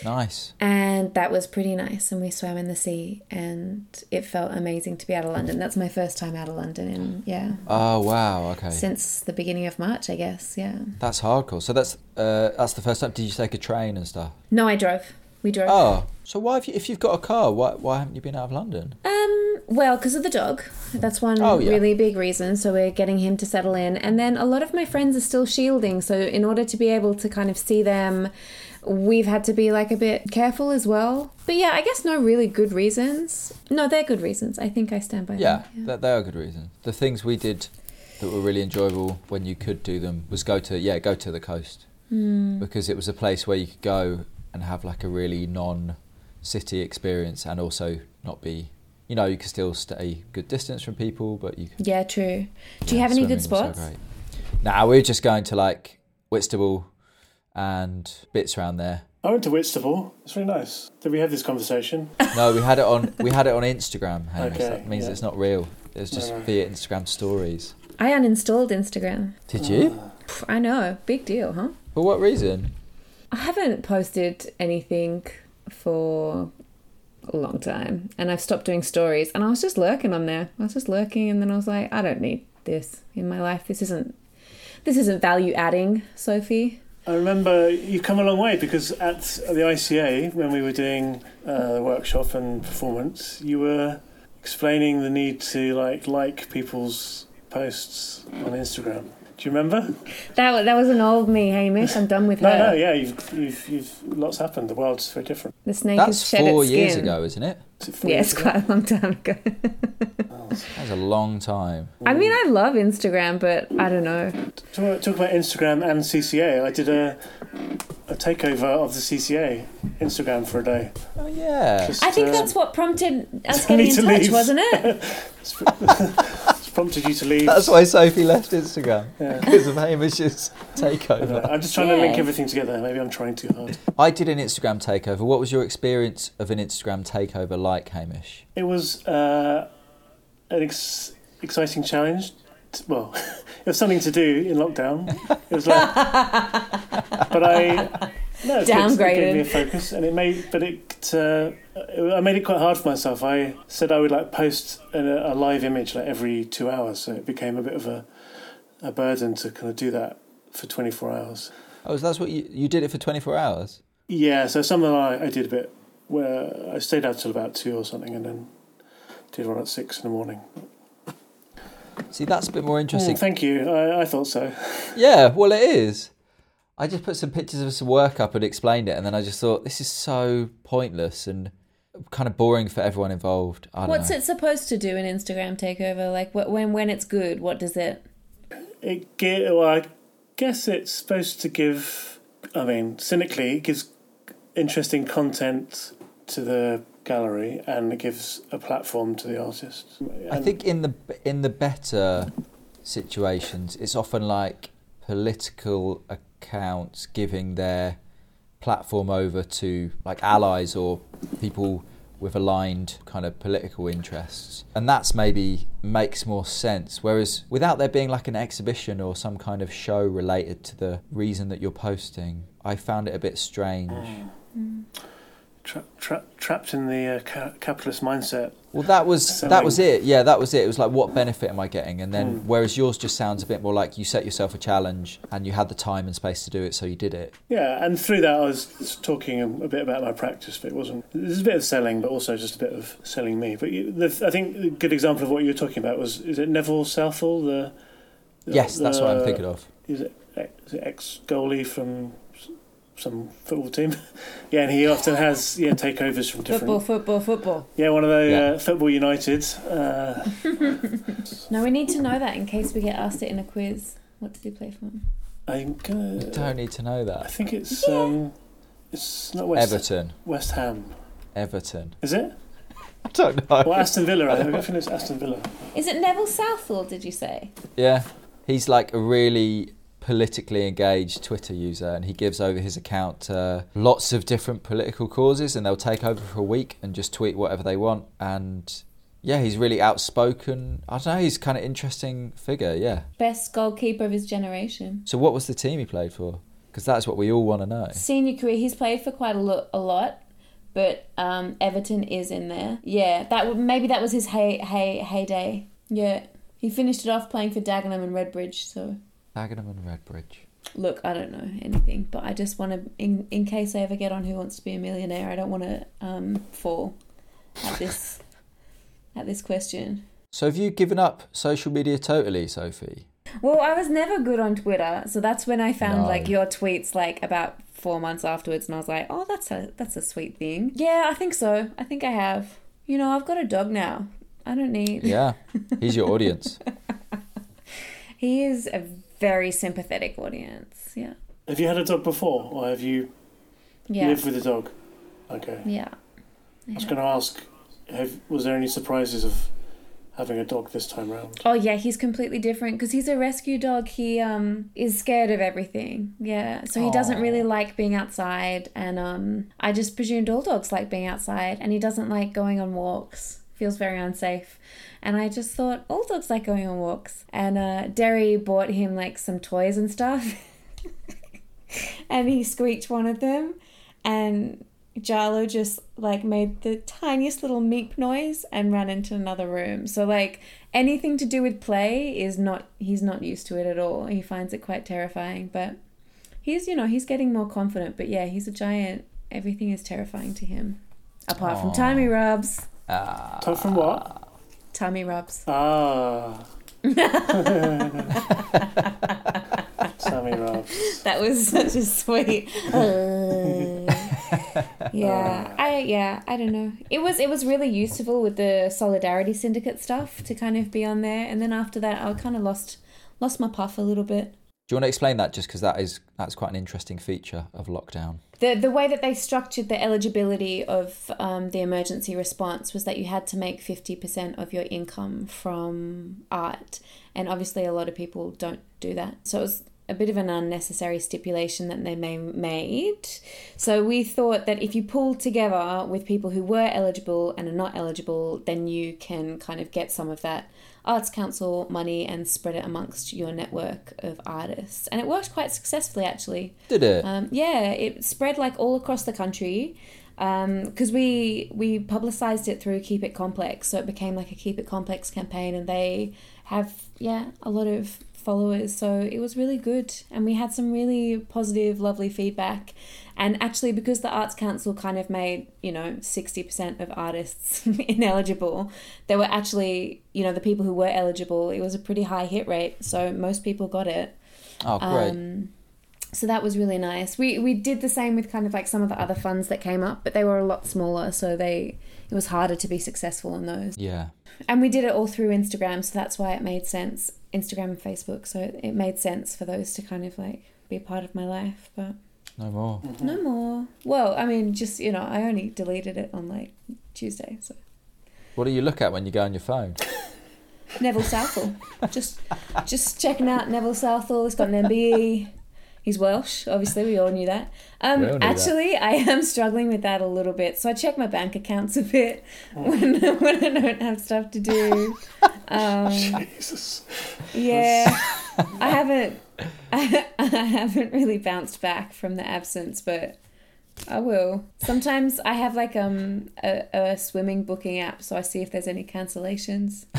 Nice. And that was pretty nice. And we swam in the sea, and it felt amazing to be out of London. That's my first time out of London in yeah Oh wow. Okay. since the beginning of March, I guess. Yeah. That's hardcore. So that's uh, that's the first time. Did you take a train and stuff? No, I drove. We drove. Oh, so why have you? If you've got a car, why why haven't you been out of London? Um, well, because of the dog. That's one Oh, yeah. really big reason. So we're getting him to settle in. And then a lot of my friends are still shielding. So in order to be able to kind of see them we've had to be like a bit careful as well. But yeah, I guess no really good reasons. No, they're good reasons. I think I stand by Yeah, them. That, they are good reasons. The things we did that were really enjoyable when you could do them was go to yeah go to the coast Hmm. because it was a place where you could go and have like a really non-city experience and also not be you know you could still stay a good distance from people but you could Yeah, true. Do you yeah, have any good spots? so great. Nah, we we're just going to like Whitstable and bits around there. I went to Whitstable. It's really nice. Did we have this conversation? *laughs* No, we had it on we had it on Instagram. Hamish. Okay, that means yeah. it's not real. It's just No, no. via Instagram stories. I uninstalled Instagram. Did you? Ah. Pff, I know, big deal, huh? For what reason? I haven't posted anything for a long time, and I've stopped doing stories. And I was just lurking on there. I was just lurking, and then I was like, I don't need this in my life. This isn't. This isn't value adding, Sophie. I remember you've come a long way because at the ICA, when we were doing uh, the workshop and performance, you were explaining the need to like like people's posts on Instagram. Do you remember? That that was an old me, Hamish. I'm done with No, her. no, yeah, you've, you've, you've, lots happened. The world's very different. The snake That's has shed four its years skin. ago, isn't it? Is it four Yeah, years it's ago? quite a long time ago. That's a long time. I mean, I love Instagram, but I don't know. Talk, talk about Instagram and CCA. I did a a takeover of the CCA Instagram for a day. Oh yeah. Just, I think uh, that's what prompted us *laughs* getting in to touch, leave. wasn't it? *laughs* *laughs* it's prompted you to leave. That's why Sophie left Instagram Yeah. because of Hamish's I *laughs* don't know. takeover. I'm just trying to link everything together. Maybe I'm trying too hard. I did an Instagram takeover. What was your experience of an Instagram takeover like, Hamish? It was uh, an ex- exciting challenge. Well, *laughs* it was something to do in lockdown. It was like, *laughs* but I no, it fixed- It gave me a focus, and it made. But it, uh, I made it quite hard for myself. I said I would like post a, a live image like every two hours, so it became a bit of a a burden to kind of do that for 24 hours. Oh, so that's what you you did it for twenty four hours. Yeah, so some of I, I did a bit where I stayed out till about two or something, and then did one at six in the morning. See, that's a bit more interesting. Mm, thank you. I, I thought so. Yeah, well, it is. I just put some pictures of some work up and explained it, and then I just thought this is so pointless and kind of boring for everyone involved. I don't What's know. it supposed to do in Instagram takeover? Like when when it's good, what does it? It gi- well, I guess it's supposed to give. I mean, cynically, it gives interesting content to the gallery, and it gives a platform to the artist. I think in the in the better situations, it's often like political accounts giving their platform over to like allies or people with aligned kind of political interests, and that's maybe makes more sense. Whereas without there being like an exhibition or some kind of show related to the reason that you're posting, I found it a bit strange. Mm. Tra- tra- trapped in the uh, ca- capitalist mindset. Well, that was that was it. Yeah, that was it. It was like, what benefit am I getting? And then, Hmm. whereas yours just sounds a bit more like you set yourself a challenge and you had the time and space to do it, so you did it. Yeah, and through that, I was talking a, bit about my practice, but it wasn't. There's a bit of selling, but also just a bit of selling me. But you, the, I think a good example of what you were talking about was is it Neville Southall? The, the yes, that's what I'm thinking of. Is it, is it ex goalie from some football team? *laughs* yeah, and he often has yeah takeovers from different. Football, football, football. Yeah, one of the Yeah. uh, football United. Uh, *laughs* No, we need to know that in case we get asked it in a quiz. What did you play for? I'm gonna. You don't need to know that. I think it's um, it's not West Everton, West Ham. Everton. Is it? *laughs* I don't know. Well, Aston Villa. I think I think it's Aston Villa. Is it Neville Southall? Did you say? Yeah, he's like a really politically engaged Twitter user, and he gives over his account to lots of different political causes, and they'll take over for a week and just tweet whatever they want. And yeah, he's really outspoken. I don't know. He's kind of interesting figure. Yeah. Best goalkeeper of his generation. So what was the team he played for? Because that's what we all want to know. Senior career, he's played for quite a lot, a lot but um, Everton is in there. Yeah, that would maybe that was his hey hey heyday. Yeah, he finished it off playing for Dagenham and Redbridge. So Dagenham and Redbridge. look, I don't know anything, but I just want to, in in case I ever get on Who Wants to Be a Millionaire, I don't want to um, fall at *laughs* this at this question. So have you given up social media totally, Sophie? Well, I was never good on Twitter, so that's when I found No. like your tweets like about four months afterwards, and I was like, oh, that's a that's a sweet thing. Yeah, I think so. I think I have. You know, I've got a dog now. I don't need. Yeah, *laughs* he's your audience. *laughs* He is a very sympathetic audience. Yeah. Have you had a dog before, or have you Yeah. lived with a dog? Okay. Yeah. I was going to ask, have, was there any surprises of having a dog this time round? Oh yeah, he's completely different because he's a rescue dog. He um is scared of everything. Yeah, so he doesn't really like being outside, and um I just presumed all dogs like being outside, and he doesn't like going on walks. Feels very unsafe, and I just thought all dogs like going on walks. And uh, Derry bought him like some toys and stuff, *laughs* and he squeaked one of them, and Jarlo just like made the tiniest little meep noise and ran into another room. So like anything to do with play is not he's not used to it at all. He finds it quite terrifying, but he's you know, he's getting more confident, but yeah, he's a giant. Everything is terrifying to him. Apart from Aw. tummy rubs. Ah, Time from what? Tummy rubs. Ah. *laughs* Sammy Robs. That was such a sweet. Uh, *laughs* yeah, I yeah, I don't know. It was it was really useful with the solidarity syndicate stuff to kind of be on there, and then after that, I kind of lost lost my puff a little bit. Do you want to explain that just because that is that's quite an interesting feature of lockdown? The the way that they structured the eligibility of um, the emergency response was that you had to make fifty percent of your income from art, and obviously a lot of people don't do that. So it was a bit of an unnecessary stipulation that they made. So we thought that if you pull together with people who were eligible and are not eligible, then you can kind of get some of that Arts Council money and spread it amongst your network of artists. And it worked quite successfully actually. Did it? Um, yeah, it spread like all across the country because we we publicized it through Keep It Complex, so it became like a Keep It Complex campaign, and they have yeah a lot of followers. So it was really good, and we had some really positive, lovely feedback. And actually, because the Arts Council kind of made you know sixty percent of artists *laughs* ineligible, there were actually you know the people who were eligible. It was a pretty high hit rate, so most people got it. oh, great. Um, so that was really nice. We we did the same with kind of like some of the other funds that came up, but they were a lot smaller, so they it was harder to be successful in those. yeah. And we did it all through Instagram, so that's why it made sense. Instagram and Facebook, so it, it made sense for those to kind of like be a part of my life, but No more. no more. Well, I mean, just you know, I only deleted it on like Tuesday, so What do you look at when you go on your phone? *laughs* Neville Southall, just just checking out Neville Southall. He's got an MBE. He's Welsh, obviously. We all knew that. Um, We all knew that. actually, I am struggling with that a little bit. So I check my bank accounts a bit *laughs* when, when I don't have stuff to do. *laughs* Um, Jesus. yeah, I haven't. I, *laughs* I haven't really bounced back from the absence, but I will. Sometimes I have like um a, a swimming booking app, so I see if there's any cancellations. *laughs*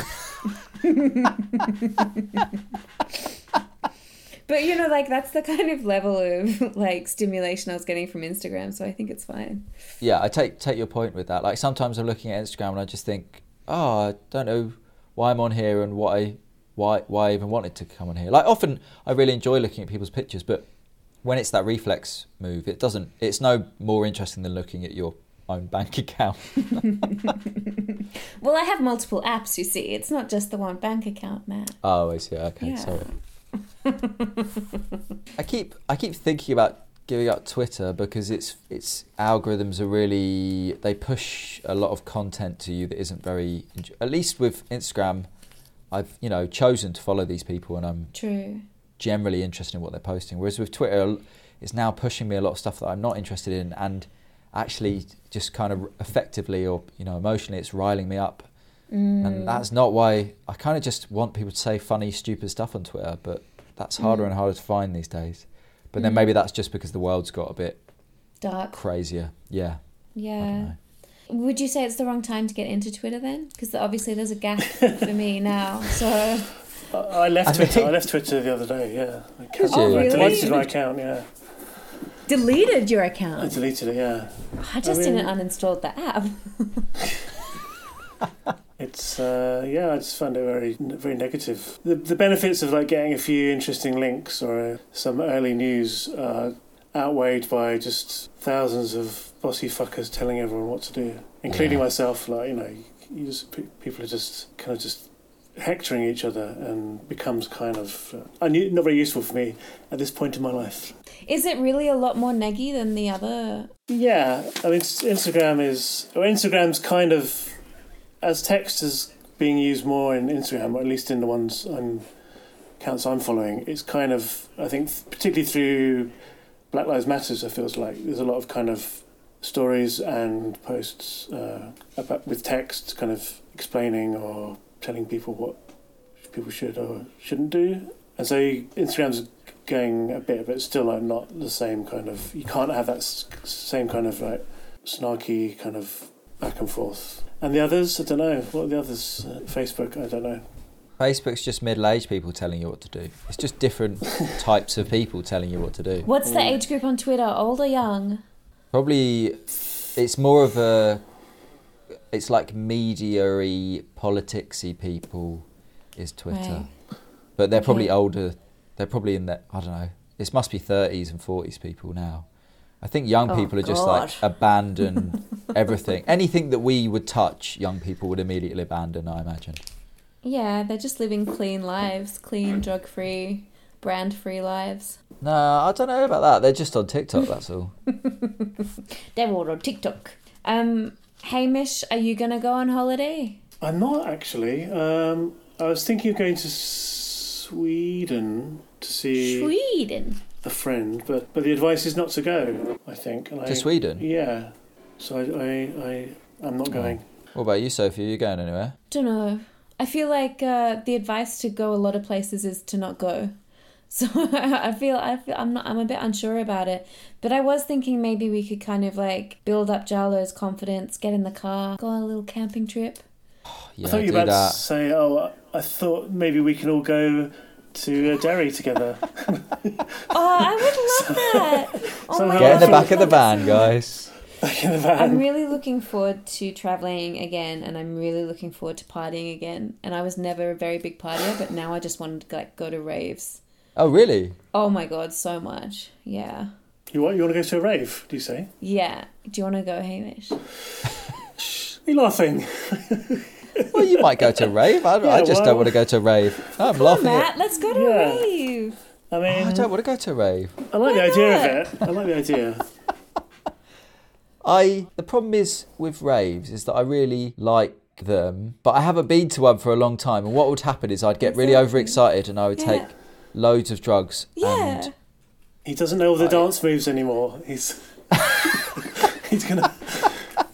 but you know, like that's the kind of level of like stimulation I was getting from Instagram, so I think it's fine. Yeah, I take take your point with that. Like sometimes I'm looking at Instagram and I just think, oh, I don't know why I'm on here and what I why why I even wanted to come on here. Like often I really enjoy looking at people's pictures, but when it's that reflex move, it doesn't. It's no more interesting than looking at your own bank *laughs* account. Well, I have multiple apps, you see. It's not just the one bank account, Matt. Oh, I see. Okay, Yeah. sorry. *laughs* I keep I keep thinking about giving up Twitter because its its algorithms are really they push a lot of content to you that isn't very at least with Instagram I've you know chosen to follow these people and I'm True. generally interested in what they're posting whereas with Twitter it's now pushing me a lot of stuff that I'm not interested in and actually just kind of effectively or you know emotionally it's riling me up Mm. and that's not why I kind of just want people to say funny, stupid stuff on Twitter, but that's harder Mm. and harder to find these days. But then Mm. maybe that's just because the world's got a bit dark. crazier. Yeah, I Yeah. Don't know. Would you say it's the wrong time to get into Twitter then? Because obviously there's a gap for me *laughs* now. So I, I left I Twitter. think- I left Twitter the other day. Yeah. I, Did cancelled- you? I Oh, deleted really? my account. Yeah. deleted your I account. deleted it. Yeah. I just I mean- didn't uninstall the app. It's *laughs* it's uh, yeah, I just find it very very negative. The the benefits of like getting a few interesting links or uh, some early news are outweighed by just thousands of bossy fuckers telling everyone what to do, including Yeah. myself. Like you know, you just pe- people are just kind of just hectoring each other and becomes kind of uh, not very useful for me at this point in my life. Is it really a lot more neggy than the other? Yeah, I mean, Instagram is, or Instagram's kind of, as text is being used more in Instagram, or at least in the ones I'm, accounts I'm following, it's kind of, I think, particularly through Black Lives Matters, it feels like there's a lot of kind of stories and posts uh, about, with text kind of explaining or telling people what people should or shouldn't do. And so Instagram's going a bit, but still like not the same kind of. You can't have that same kind of like snarky kind of back and forth. And the others, I don't know. What are the others? Uh, Facebook, I don't know. Facebook's just middle-aged people telling you what to do. It's just different *laughs* types of people telling you what to do. What's the Mm. age group on Twitter? Old or young? Probably, it's more of a. It's like media-y, politics-y people is Twitter, Right. but they're probably older. They're probably in their I don't know. This must be thirties and forties people now. I think young Oh, people are just God. like abandon *laughs* everything. Anything that we would touch, young people would immediately abandon. I imagine. Yeah, they're just living clean lives, clean, drug free, brand free lives. No, I don't know about that. They're just on TikTok. That's all. *laughs* They're all on TikTok. Um, Hamish, are you gonna go on holiday? I'm not actually. Um, I was thinking of going to Sweden to see Sweden. a friend, but but the advice is not to go. I think. And I, To Sweden. Yeah. So I I, I I'm not going. What about you, Sophie? Are you going anywhere? Don't know. I feel like uh, the advice to go a lot of places is to not go. So *laughs* I feel I feel I'm not I'm a bit unsure about it. But I was thinking maybe we could kind of like build up Jarlo's confidence, get in the car, go on a little camping trip. Yeah, I thought you do were about that. to say, oh, I thought maybe we can all go to uh, Derry together. *laughs* Oh, I would love that. *laughs* Oh Somehow my Get in the back of the van, guys. Back in the van. I'm really looking forward to traveling again, and I'm really looking forward to partying again. And I was never a very big partier, but now I just want to like go to raves. Oh, really? Oh my god, so much! Yeah, You want you want to go to a rave? Do you say? yeah. Do you want to go, Hamish? *laughs* Are you laughing? Well, you might go to a rave. I, I just well- don't want to go to a rave. I'm Come on, laughing at. Matt. Let's go to Yeah. a rave. I Oh, mean, I don't want to go to a rave. I like the idea not? of it. I like the idea. *laughs* I the problem is with raves is that I really like them, but I haven't been to one for a long time. And what would happen is I'd get really overexcited and I would Yeah. take loads of drugs. Yeah. And He doesn't know all the Right. dance moves anymore. He's *laughs* he's gonna.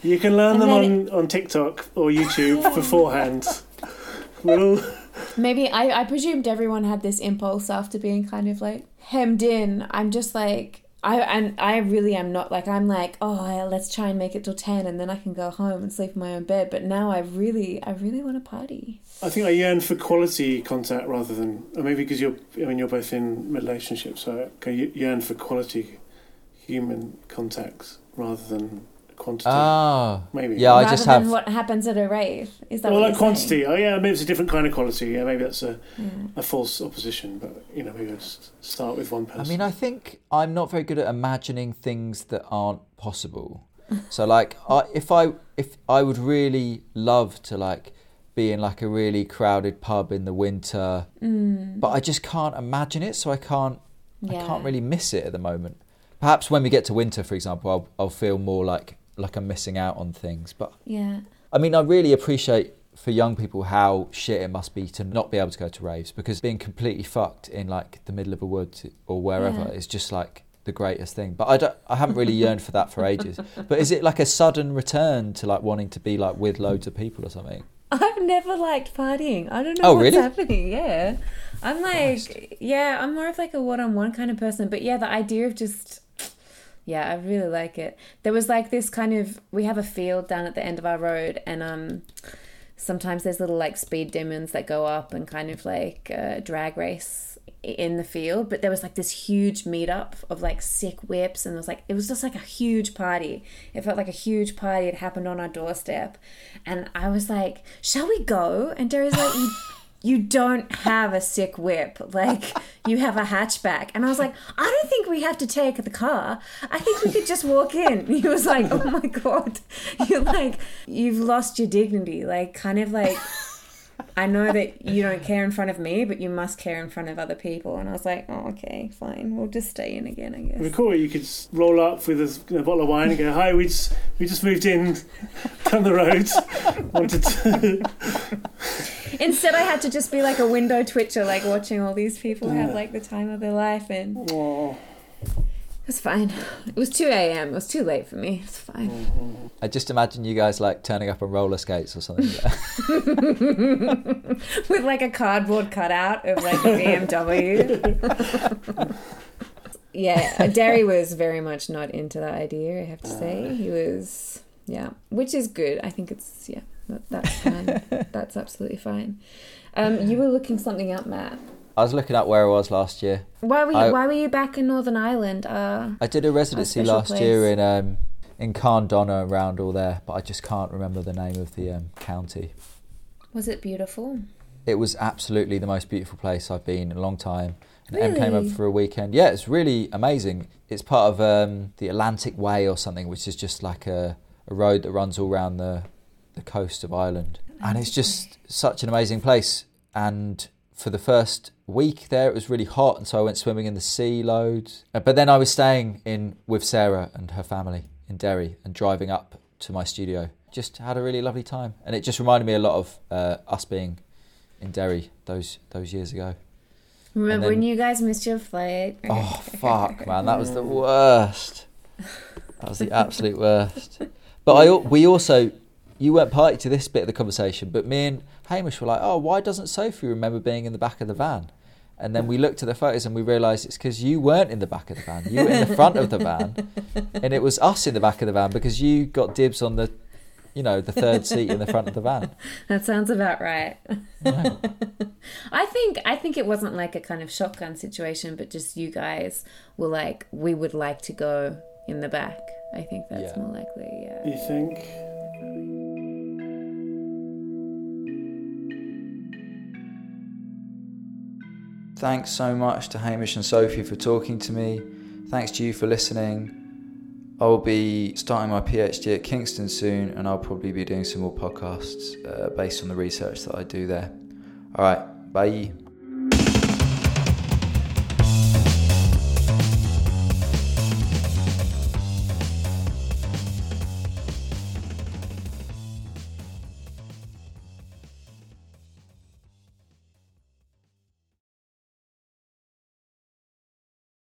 You can learn And them then on, on TikTok or YouTube Yeah. beforehand. We'll Maybe I, I presumed everyone had this impulse after being kind of like hemmed in. I'm just like I and I really am not like I'm like oh let's try and make it till ten and then I can go home and sleep in my own bed. But now I really I really want to party. I think I yearn for quality contact rather than, or maybe because you're, I mean, you're both in relationships, so I yearn for quality human contacts rather than quantity. ah, maybe. yeah, I just than have. what happens at a rave. Is that well, what like you're quantity. Oh, yeah, maybe it's a different kind of quality. Yeah, maybe that's a, saying? a false opposition, but you know, maybe I'll just start with one person. I mean, I think I'm not very good at imagining things that aren't possible. *laughs* So, like, I, if I if I would really love to like be in like a really crowded pub in the winter, Mm, but I just can't imagine it. So I can't I can't really miss it at the moment. Perhaps when we get to winter, for example, I'll I'll feel more like like I'm missing out on things. But Yeah. I mean, I really appreciate for young people how shit it must be to not be able to go to raves because being completely fucked in like the middle of a woods or wherever Yeah. is just like the greatest thing. But I don't, I haven't really yearned for that for ages. *laughs* But is it like a sudden return to like wanting to be like with loads of people or something? I've never liked partying. I don't know Oh, what's really? happening. Yeah. I'm like, yeah, I'm more of like a one on one kind of person. But yeah, the idea of just, yeah, I really like it. There was like this kind of, we have a field down at the end of our road, and um, sometimes there's little like speed demons that go up and kind of like uh, drag race in the field, but there was like this huge meetup of like sick whips, and it was like it was just like a huge party. It felt like a huge party had happened on our doorstep, and I was like, "Shall we go?" And Derry's like, "You." Don't have a sick whip, like you have a hatchback. And I was like, I don't think we have to take the car. I think we could just walk in. *laughs* He was like, Oh my god, *laughs* you're like, you've lost your dignity. Like, kind of like, I know that you don't care in front of me, but you must care in front of other people. And I was like, oh, okay, fine. We'll just stay in again, I It'd be cool. You could roll up with a, a bottle of wine and go, "Hi, we just we just moved in *laughs* down the road. Wanted to." Instead, I had to just be like a window twitcher, like watching all these people have like the time of their life. And it oh, was fine. It was 2 a.m. It was too late for me. It's fine. I just imagine you guys like turning up on roller skates or something. *laughs* With like a cardboard cutout of like a BMW. yeah, Derry was very much not into that idea, I have to say. He was, yeah, which is good. I think it's, yeah, that, that's fine. *laughs* that's absolutely fine. Um, you were looking something up, Matt. I was looking at where I was last year. Why were you, I- why were you back in Northern Ireland? Uh, I did a residency special last year place. in um, in Carndonagh around all there, but I just can't remember the name of the um, county. was it beautiful? It was absolutely the most beautiful place I've been in a long time. And Em came Really? over for a weekend. Yeah, it's really amazing. It's part of um, the Atlantic Way or something, which is just like a, a road that runs all around the, the coast of Ireland. And it's just such an amazing place. And for the first week there, it was really hot, and so I went swimming in the sea loads. Uh, But then I was staying in with Sarah and her family in Derry and driving up to my studio. Just had a really lovely time, and it just reminded me a lot of uh, us being in Derry those those years ago. Remember then- when you guys missed your flight? Oh *laughs* fuck, man, that was the *laughs* worst. That was the *laughs* absolute worst. But I we also you weren't party to this bit of the conversation, but me and Hamish were like, "Oh, why doesn't Sophie remember being in the back of the van?" And then we looked at the photos and we realised it's because you weren't in the back of the van. You were in the front of the van, *laughs* and it was us in the back of the van because you got dibs on the, you know, the third seat in the front of the van. *laughs* That sounds about right. Yeah. *laughs* I think I think it wasn't like a kind of shotgun situation, but just you guys were like, we would like to go in the back. I think that's Yeah. more likely. Yeah. you think? Thanks so much to Hamish and Sophie for talking to me. Thanks to you for listening. I'll be starting my PhD at Kingston soon, and I'll probably be doing some more podcasts uh, based on the research that I do there. All right, bye.